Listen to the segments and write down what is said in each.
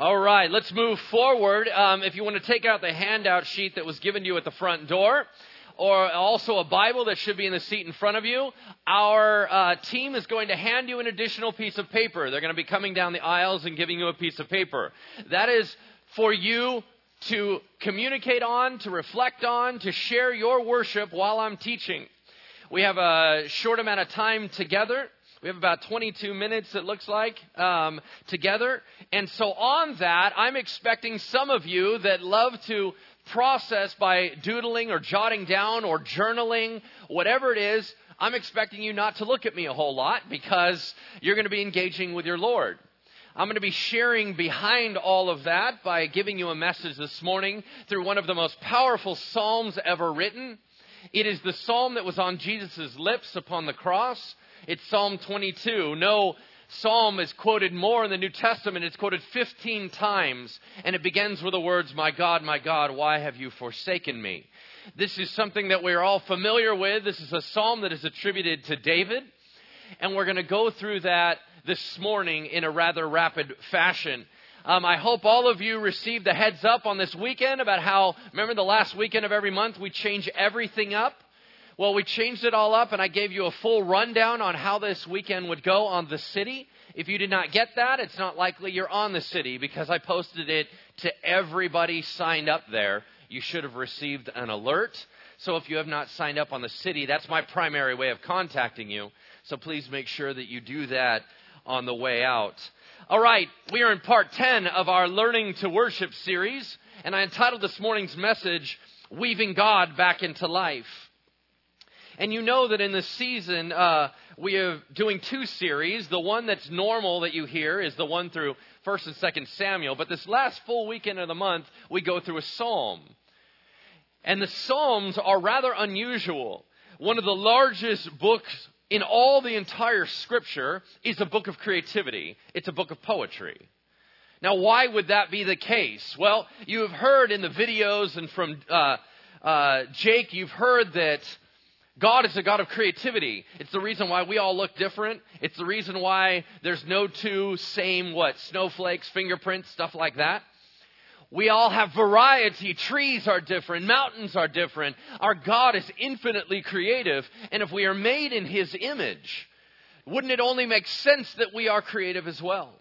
All right, let's move forward. Um, if you want to take out the handout sheet that was given to you at the front door, or also a Bible that should be in the seat in front of you, our uh, team is going to hand you an additional piece of paper. They're going to be coming down the aisles and giving you a piece of paper. That is for you to communicate on, to reflect on, to share your worship while I'm teaching. We have a short amount of time together. We have about 22 minutes, it looks like, um, together. And so, on that, I'm expecting some of you that love to process by doodling or jotting down or journaling, whatever it is, I'm expecting you not to look at me a whole lot because you're going to be engaging with your Lord. I'm going to be sharing behind all of that by giving you a message this morning through one of the most powerful Psalms ever written. It is the Psalm that was on Jesus' lips upon the cross. It's Psalm 22. No Psalm is quoted more in the New Testament. It's quoted 15 times, and it begins with the words, My God, my God, why have you forsaken me? This is something that we're all familiar with. This is a psalm that is attributed to David, and we're going to go through that this morning in a rather rapid fashion. Um, I hope all of you received a heads up on this weekend about how, remember the last weekend of every month, we change everything up? Well, we changed it all up, and I gave you a full rundown on how this weekend would go on the city. If you did not get that, it's not likely you're on the city because I posted it to everybody signed up there. You should have received an alert. So if you have not signed up on the city, that's my primary way of contacting you. So please make sure that you do that on the way out. All right, we are in part 10 of our Learning to Worship series, and I entitled this morning's message, Weaving God Back into Life. And you know that in this season, uh, we are doing two series. The one that's normal that you hear is the one through 1st and 2nd Samuel. But this last full weekend of the month, we go through a psalm. And the Psalms are rather unusual. One of the largest books in all the entire scripture is a book of creativity. It's a book of poetry. Now, why would that be the case? Well, you have heard in the videos and from uh, uh, Jake, you've heard that God is a God of creativity. It's the reason why we all look different. It's the reason why there's no two same, what, snowflakes, fingerprints, stuff like that. We all have variety. Trees are different. Mountains are different. Our God is infinitely creative. And if we are made in His image, wouldn't it only make sense that we are creative as well?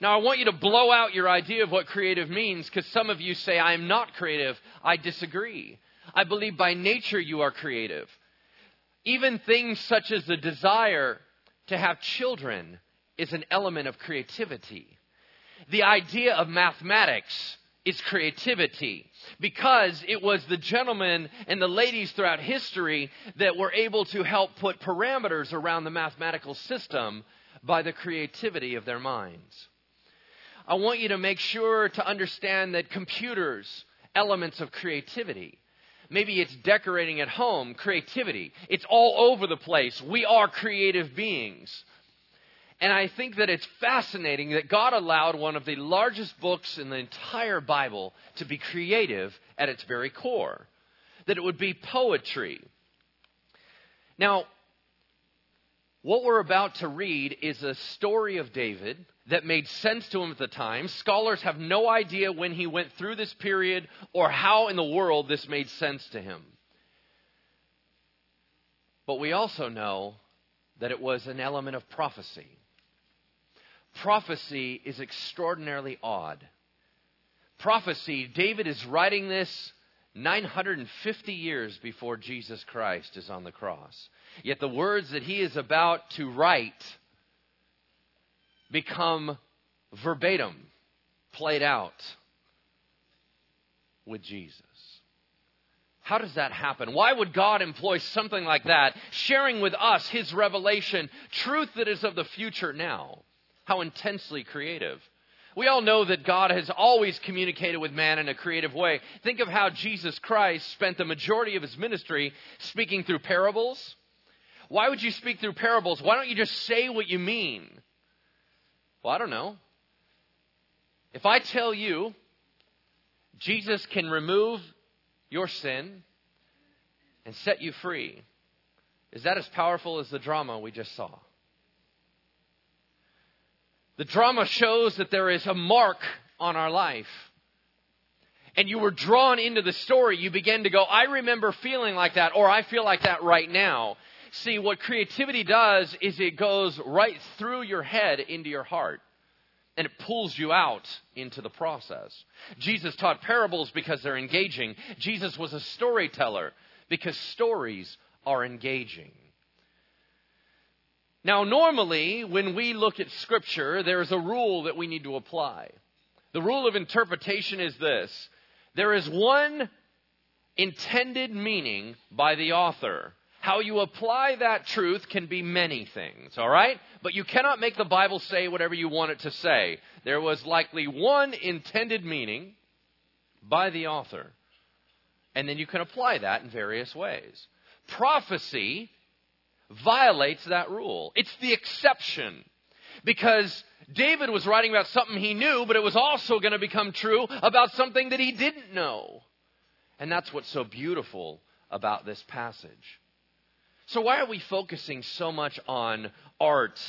Now, I want you to blow out your idea of what creative means because some of you say, I am not creative. I disagree. I believe by nature you are creative. Even things such as the desire to have children is an element of creativity. The idea of mathematics is creativity because it was the gentlemen and the ladies throughout history that were able to help put parameters around the mathematical system by the creativity of their minds. I want you to make sure to understand that computers, elements of creativity. Maybe it's decorating at home, creativity. It's all over the place. We are creative beings. And I think that it's fascinating that God allowed one of the largest books in the entire Bible to be creative at its very core, that it would be poetry. Now, what we're about to read is a story of David that made sense to him at the time. Scholars have no idea when he went through this period or how in the world this made sense to him. But we also know that it was an element of prophecy. Prophecy is extraordinarily odd. Prophecy, David is writing this 950 years before Jesus Christ is on the cross. Yet the words that he is about to write become verbatim, played out with Jesus. How does that happen? Why would God employ something like that, sharing with us His revelation, truth that is of the future now? How intensely creative. We all know that God has always communicated with man in a creative way. Think of how Jesus Christ spent the majority of his ministry speaking through parables. Why would you speak through parables? Why don't you just say what you mean? Well, I don't know. If I tell you Jesus can remove your sin and set you free, is that as powerful as the drama we just saw? The drama shows that there is a mark on our life. And you were drawn into the story. You begin to go, I remember feeling like that, or I feel like that right now. See, what creativity does is it goes right through your head into your heart. And it pulls you out into the process. Jesus taught parables because they're engaging. Jesus was a storyteller because stories are engaging. Now, normally, when we look at Scripture, there's a rule that we need to apply. The rule of interpretation is this there is one intended meaning by the author. How you apply that truth can be many things, all right? But you cannot make the Bible say whatever you want it to say. There was likely one intended meaning by the author. And then you can apply that in various ways. Prophecy violates that rule. It's the exception. Because David was writing about something he knew, but it was also going to become true about something that he didn't know. And that's what's so beautiful about this passage. So, why are we focusing so much on art?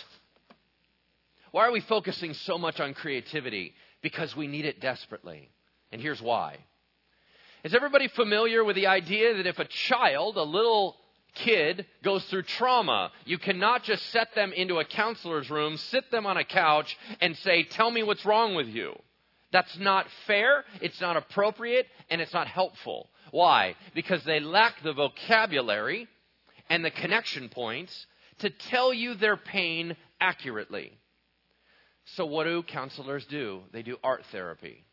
Why are we focusing so much on creativity? Because we need it desperately. And here's why. Is everybody familiar with the idea that if a child, a little kid goes through trauma, you cannot just set them into a counselor's room, sit them on a couch, and say, Tell me what's wrong with you. That's not fair, it's not appropriate, and it's not helpful. Why? Because they lack the vocabulary and the connection points to tell you their pain accurately. So, what do counselors do? They do art therapy.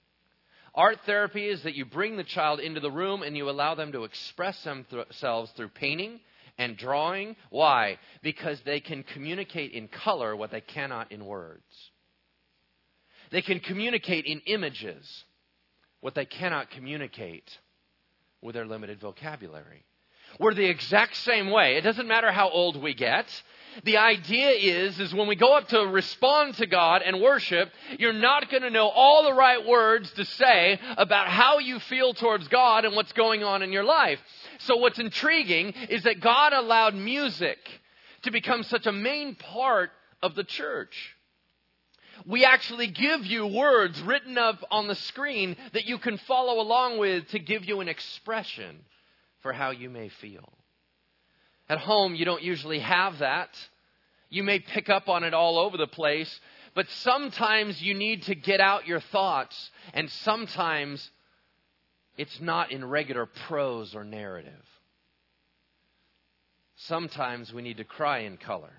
Art therapy is that you bring the child into the room and you allow them to express themselves through painting and drawing. Why? Because they can communicate in color what they cannot in words. They can communicate in images what they cannot communicate with their limited vocabulary. We're the exact same way. It doesn't matter how old we get. The idea is, is when we go up to respond to God and worship, you're not going to know all the right words to say about how you feel towards God and what's going on in your life. So what's intriguing is that God allowed music to become such a main part of the church. We actually give you words written up on the screen that you can follow along with to give you an expression for how you may feel. At home, you don't usually have that. You may pick up on it all over the place, but sometimes you need to get out your thoughts, and sometimes it's not in regular prose or narrative. Sometimes we need to cry in color.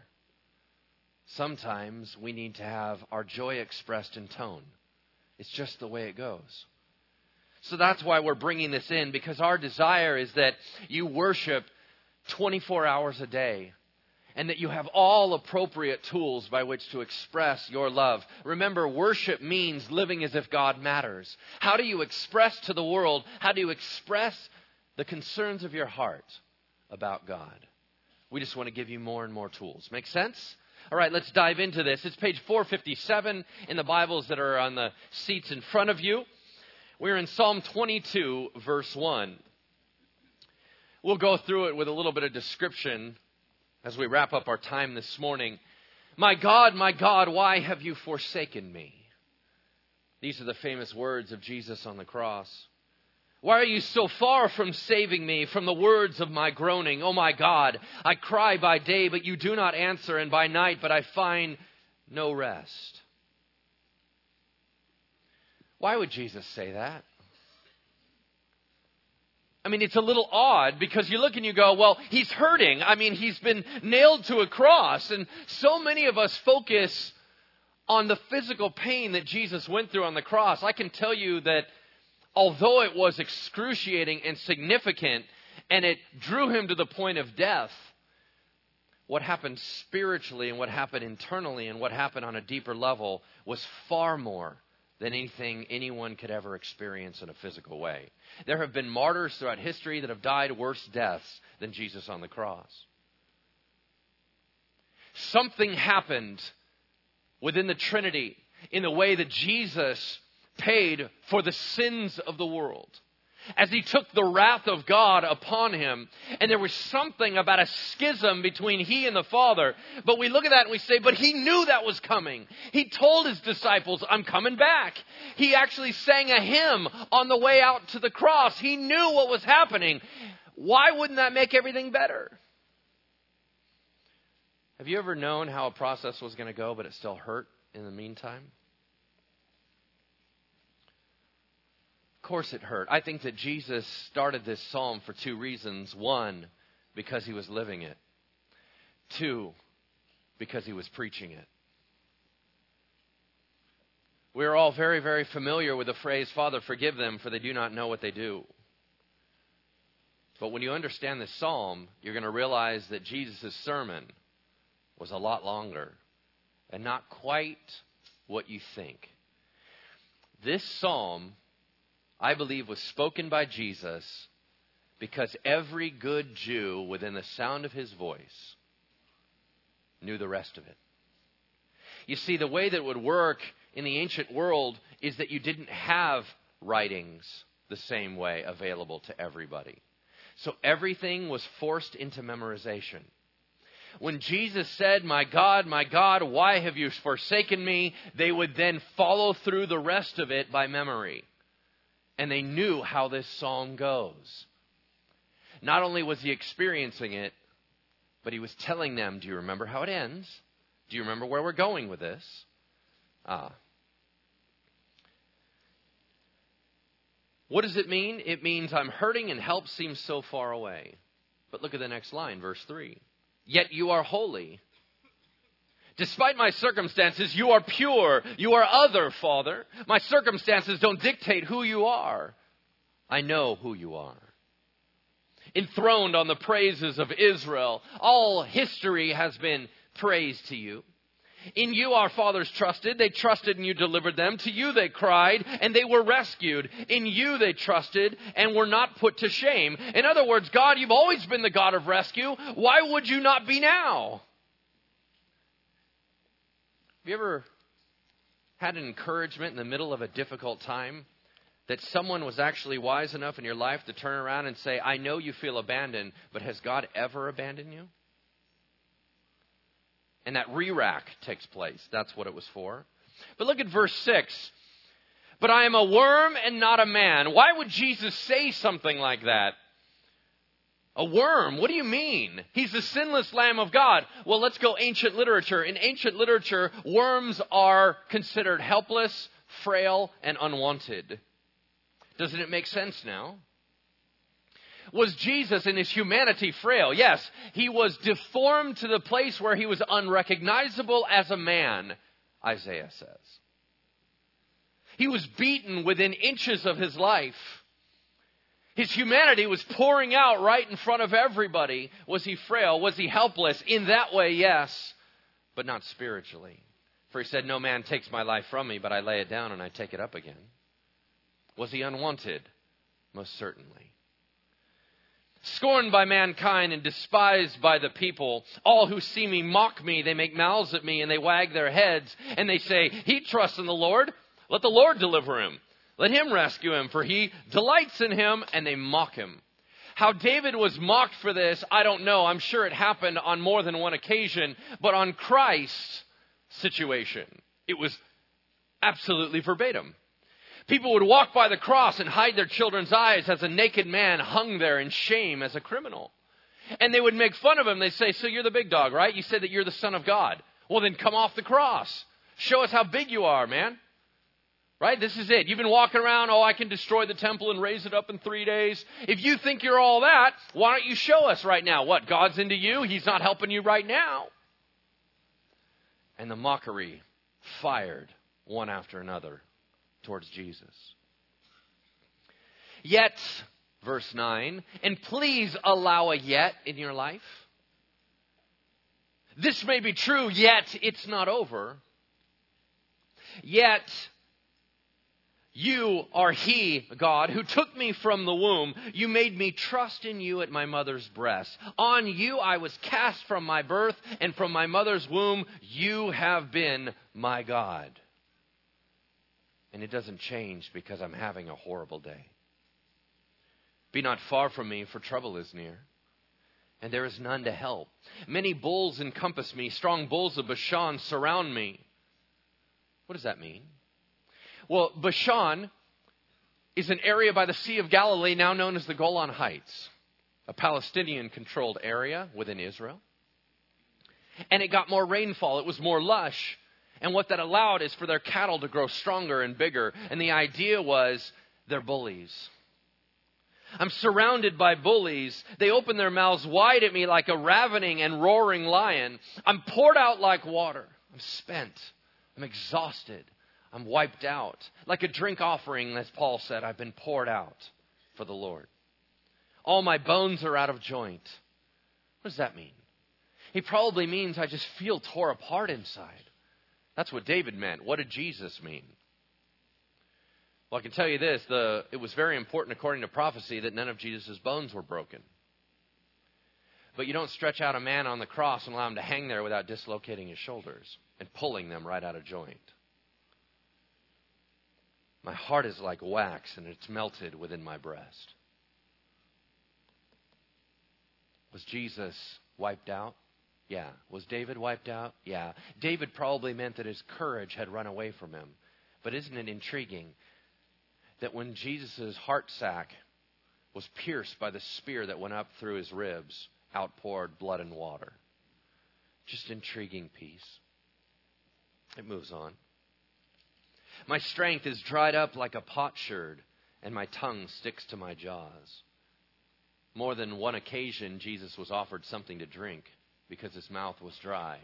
Sometimes we need to have our joy expressed in tone. It's just the way it goes. So that's why we're bringing this in because our desire is that you worship 24 hours a day and that you have all appropriate tools by which to express your love. Remember, worship means living as if God matters. How do you express to the world, how do you express the concerns of your heart about God? We just want to give you more and more tools. Make sense? All right, let's dive into this. It's page 457 in the Bibles that are on the seats in front of you. We're in Psalm 22, verse 1. We'll go through it with a little bit of description as we wrap up our time this morning. My God, my God, why have you forsaken me? These are the famous words of Jesus on the cross. Why are you so far from saving me from the words of my groaning? Oh my God, I cry by day, but you do not answer, and by night, but I find no rest. Why would Jesus say that? I mean, it's a little odd because you look and you go, well, he's hurting. I mean, he's been nailed to a cross. And so many of us focus on the physical pain that Jesus went through on the cross. I can tell you that although it was excruciating and significant and it drew him to the point of death, what happened spiritually and what happened internally and what happened on a deeper level was far more than anything anyone could ever experience in a physical way. There have been martyrs throughout history that have died worse deaths than Jesus on the cross. Something happened within the Trinity in the way that Jesus paid for the sins of the world. As he took the wrath of God upon him. And there was something about a schism between he and the Father. But we look at that and we say, but he knew that was coming. He told his disciples, I'm coming back. He actually sang a hymn on the way out to the cross. He knew what was happening. Why wouldn't that make everything better? Have you ever known how a process was going to go, but it still hurt in the meantime? Of course, it hurt. I think that Jesus started this psalm for two reasons. One, because he was living it. Two, because he was preaching it. We are all very, very familiar with the phrase, Father, forgive them, for they do not know what they do. But when you understand this psalm, you're going to realize that Jesus' sermon was a lot longer and not quite what you think. This psalm I believe, was spoken by Jesus because every good Jew within the sound of his voice knew the rest of it. You see, the way that it would work in the ancient world is that you didn't have writings the same way available to everybody. So everything was forced into memorization. When Jesus said, My God, my God, why have you forsaken me? they would then follow through the rest of it by memory and they knew how this song goes. Not only was he experiencing it, but he was telling them, Do you remember how it ends? Do you remember where we're going with this? Ah. What does it mean? It means I'm hurting and help seems so far away. But look at the next line, verse 3. Yet you are holy. Despite my circumstances, you are pure. You are other, Father. My circumstances don't dictate who you are. I know who you are. Enthroned on the praises of Israel, all history has been praised to you. In you our fathers trusted. They trusted and you delivered them. To you they cried and they were rescued. In you they trusted and were not put to shame. In other words, God, you've always been the God of rescue. Why would you not be now? Have you ever had an encouragement in the middle of a difficult time that someone was actually wise enough in your life to turn around and say, I know you feel abandoned, but has God ever abandoned you? And that re rack takes place. That's what it was for. But look at verse 6. But I am a worm and not a man. Why would Jesus say something like that? A worm? What do you mean? He's the sinless Lamb of God. Well, let's go ancient literature. In ancient literature, worms are considered helpless, frail, and unwanted. Doesn't it make sense now? Was Jesus in his humanity frail? Yes. He was deformed to the place where he was unrecognizable as a man, Isaiah says. He was beaten within inches of his life. His humanity was pouring out right in front of everybody. Was he frail? Was he helpless? In that way, yes, but not spiritually. For he said, No man takes my life from me, but I lay it down and I take it up again. Was he unwanted? Most certainly. Scorned by mankind and despised by the people, all who see me mock me. They make mouths at me and they wag their heads and they say, He trusts in the Lord. Let the Lord deliver him. Let him rescue him, for he delights in him, and they mock him. How David was mocked for this, I don't know. I'm sure it happened on more than one occasion, but on Christ's situation, it was absolutely verbatim. People would walk by the cross and hide their children's eyes as a naked man hung there in shame as a criminal. And they would make fun of him. They'd say, So you're the big dog, right? You said that you're the Son of God. Well, then come off the cross. Show us how big you are, man. Right? This is it. You've been walking around, oh, I can destroy the temple and raise it up in three days. If you think you're all that, why don't you show us right now? What? God's into you? He's not helping you right now. And the mockery fired one after another towards Jesus. Yet, verse 9, and please allow a yet in your life. This may be true, yet it's not over. Yet you are He, God, who took me from the womb. You made me trust in you at my mother's breast. On you I was cast from my birth, and from my mother's womb you have been my God. And it doesn't change because I'm having a horrible day. Be not far from me, for trouble is near, and there is none to help. Many bulls encompass me, strong bulls of Bashan surround me. What does that mean? Well, Bashan is an area by the Sea of Galilee now known as the Golan Heights, a Palestinian controlled area within Israel. And it got more rainfall, it was more lush. And what that allowed is for their cattle to grow stronger and bigger. And the idea was they're bullies. I'm surrounded by bullies. They open their mouths wide at me like a ravening and roaring lion. I'm poured out like water. I'm spent. I'm exhausted. I'm wiped out. Like a drink offering, as Paul said, I've been poured out for the Lord. All my bones are out of joint. What does that mean? He probably means I just feel tore apart inside. That's what David meant. What did Jesus mean? Well, I can tell you this the, it was very important, according to prophecy, that none of Jesus' bones were broken. But you don't stretch out a man on the cross and allow him to hang there without dislocating his shoulders and pulling them right out of joint. My heart is like wax and it's melted within my breast. Was Jesus wiped out? Yeah. Was David wiped out? Yeah. David probably meant that his courage had run away from him. But isn't it intriguing that when Jesus' heart sac was pierced by the spear that went up through his ribs, outpoured blood and water. Just intriguing piece. It moves on. My strength is dried up like a potsherd, and my tongue sticks to my jaws. More than one occasion, Jesus was offered something to drink because his mouth was dry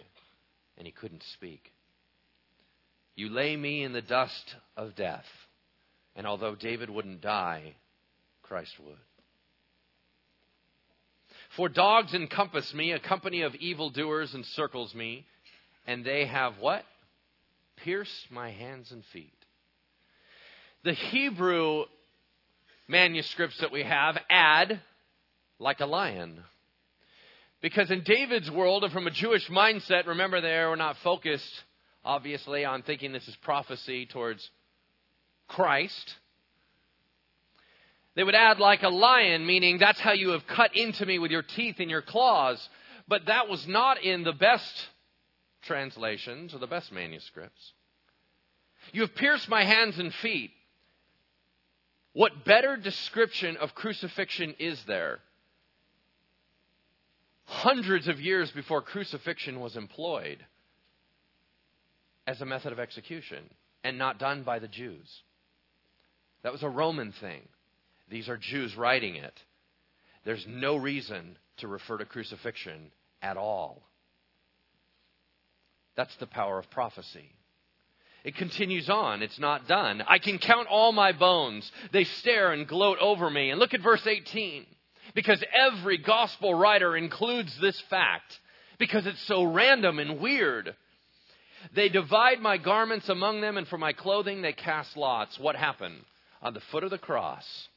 and he couldn't speak. You lay me in the dust of death. And although David wouldn't die, Christ would. For dogs encompass me, a company of evildoers encircles me, and they have what? Pierced my hands and feet. The Hebrew manuscripts that we have add like a lion. Because in David's world, and from a Jewish mindset, remember they were not focused, obviously, on thinking this is prophecy towards Christ. They would add like a lion, meaning that's how you have cut into me with your teeth and your claws. But that was not in the best translations or the best manuscripts. You have pierced my hands and feet. What better description of crucifixion is there? Hundreds of years before crucifixion was employed as a method of execution and not done by the Jews. That was a Roman thing. These are Jews writing it. There's no reason to refer to crucifixion at all. That's the power of prophecy. It continues on. It's not done. I can count all my bones. They stare and gloat over me. And look at verse 18. Because every gospel writer includes this fact. Because it's so random and weird. They divide my garments among them, and for my clothing they cast lots. What happened? on the foot of the cross.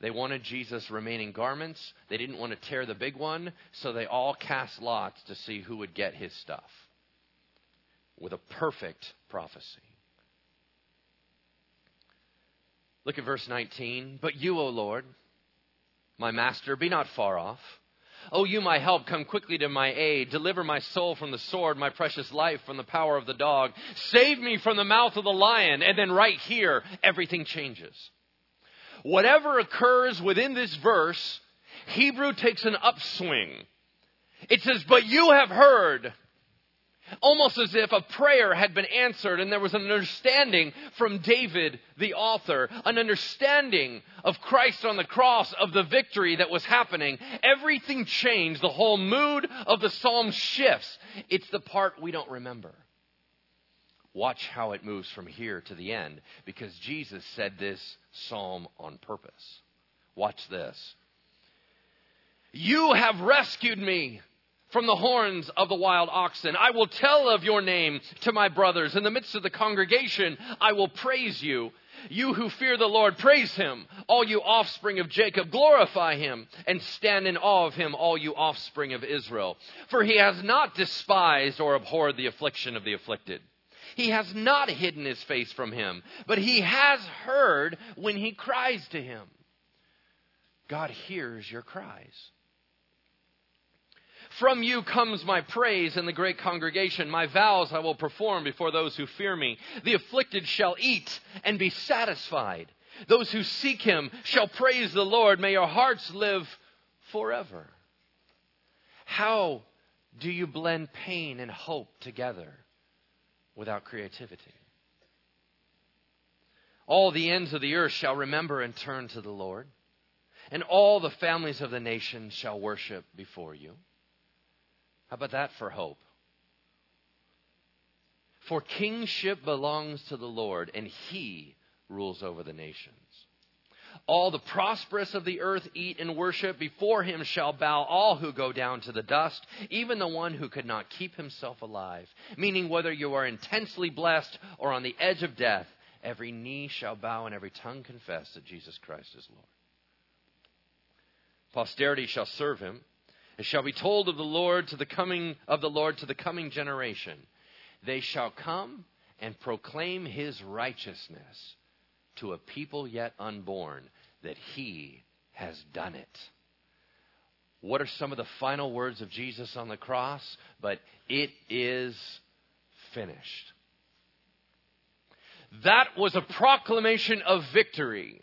They wanted Jesus' remaining garments. They didn't want to tear the big one, so they all cast lots to see who would get his stuff with a perfect prophecy. Look at verse 19. But you, O Lord, my master, be not far off. O you, my help, come quickly to my aid. Deliver my soul from the sword, my precious life from the power of the dog. Save me from the mouth of the lion. And then right here, everything changes. Whatever occurs within this verse, Hebrew takes an upswing. It says, But you have heard almost as if a prayer had been answered and there was an understanding from David, the author, an understanding of Christ on the cross, of the victory that was happening. Everything changed. The whole mood of the psalm shifts. It's the part we don't remember. Watch how it moves from here to the end because Jesus said this psalm on purpose. Watch this. You have rescued me from the horns of the wild oxen. I will tell of your name to my brothers. In the midst of the congregation, I will praise you. You who fear the Lord, praise him. All you offspring of Jacob, glorify him and stand in awe of him, all you offspring of Israel. For he has not despised or abhorred the affliction of the afflicted. He has not hidden his face from him, but he has heard when he cries to him. God hears your cries. From you comes my praise in the great congregation. My vows I will perform before those who fear me. The afflicted shall eat and be satisfied. Those who seek him shall praise the Lord. May your hearts live forever. How do you blend pain and hope together without creativity? All the ends of the earth shall remember and turn to the Lord, and all the families of the nations shall worship before you. How about that for hope? For kingship belongs to the Lord, and he rules over the nations. All the prosperous of the earth eat and worship. Before him shall bow all who go down to the dust, even the one who could not keep himself alive. Meaning, whether you are intensely blessed or on the edge of death, every knee shall bow and every tongue confess that Jesus Christ is Lord. Posterity shall serve him. It shall be told of the Lord to the coming of the Lord to the coming generation. They shall come and proclaim his righteousness to a people yet unborn that he has done it. What are some of the final words of Jesus on the cross? But it is finished. That was a proclamation of victory.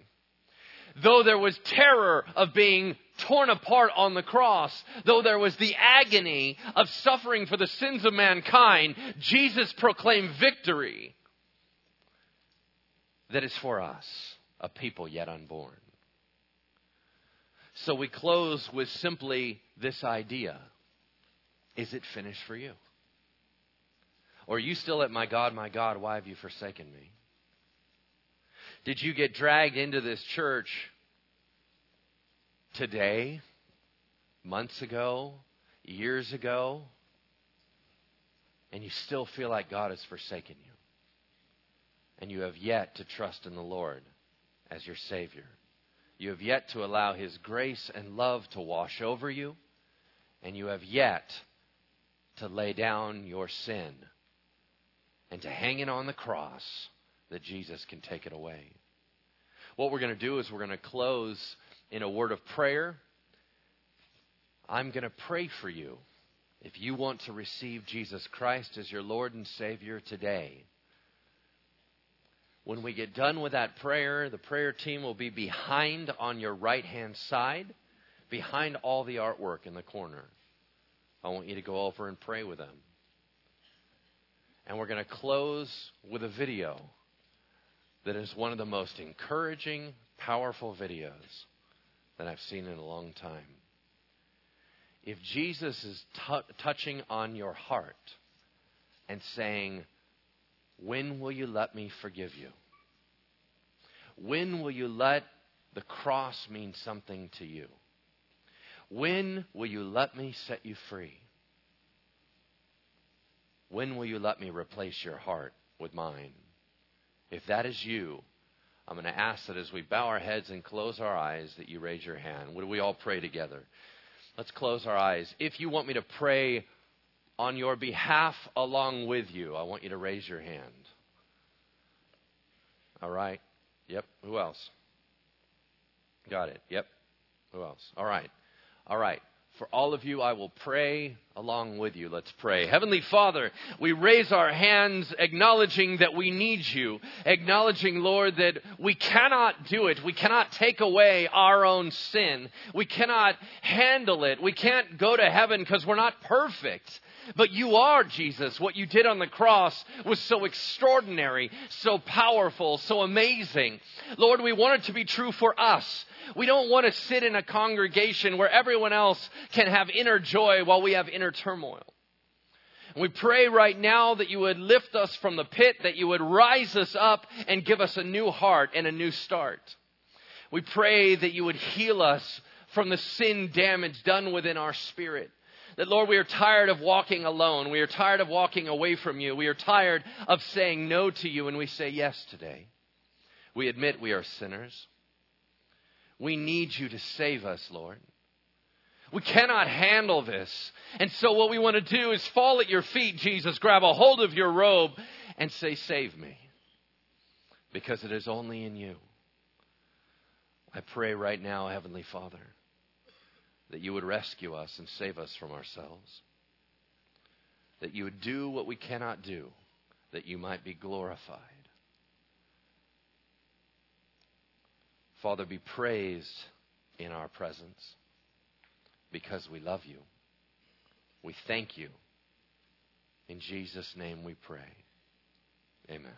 Though there was terror of being torn apart on the cross, though there was the agony of suffering for the sins of mankind, Jesus proclaimed victory that is for us, a people yet unborn. So we close with simply this idea Is it finished for you? Or are you still at my God, my God, why have you forsaken me? Did you get dragged into this church today, months ago, years ago, and you still feel like God has forsaken you? And you have yet to trust in the Lord as your Savior. You have yet to allow His grace and love to wash over you, and you have yet to lay down your sin and to hang it on the cross that Jesus can take it away. What we're going to do is we're going to close in a word of prayer. I'm going to pray for you. If you want to receive Jesus Christ as your Lord and Savior today, when we get done with that prayer, the prayer team will be behind on your right hand side, behind all the artwork in the corner. I want you to go over and pray with them. And we're going to close with a video that is one of the most encouraging, powerful videos that I've seen in a long time. If Jesus is t- touching on your heart and saying, When will you let me forgive you? When will you let the cross mean something to you? When will you let me set you free? When will you let me replace your heart with mine? If that is you, I'm going to ask that as we bow our heads and close our eyes, that you raise your hand. Would we all pray together? Let's close our eyes. If you want me to pray on your behalf along with you, I want you to raise your hand. All right. Yep. Who else? Got it. Yep. Who else? All right. All right. For all of you, I will pray along with you. Let's pray. Heavenly Father, we raise our hands acknowledging that we need you, acknowledging, Lord, that we cannot do it. We cannot take away our own sin. We cannot handle it. We can't go to heaven because we're not perfect. But you are Jesus. What you did on the cross was so extraordinary, so powerful, so amazing. Lord, we want it to be true for us. We don't want to sit in a congregation where everyone else can have inner joy while we have inner turmoil. We pray right now that you would lift us from the pit, that you would rise us up and give us a new heart and a new start. We pray that you would heal us from the sin damage done within our spirit. That, Lord, we are tired of walking alone. We are tired of walking away from you. We are tired of saying no to you, and we say yes today. We admit we are sinners. We need you to save us, Lord. We cannot handle this. And so, what we want to do is fall at your feet, Jesus, grab a hold of your robe, and say, Save me. Because it is only in you. I pray right now, Heavenly Father, that you would rescue us and save us from ourselves. That you would do what we cannot do, that you might be glorified. Father, be praised in our presence because we love you. We thank you. In Jesus' name we pray. Amen.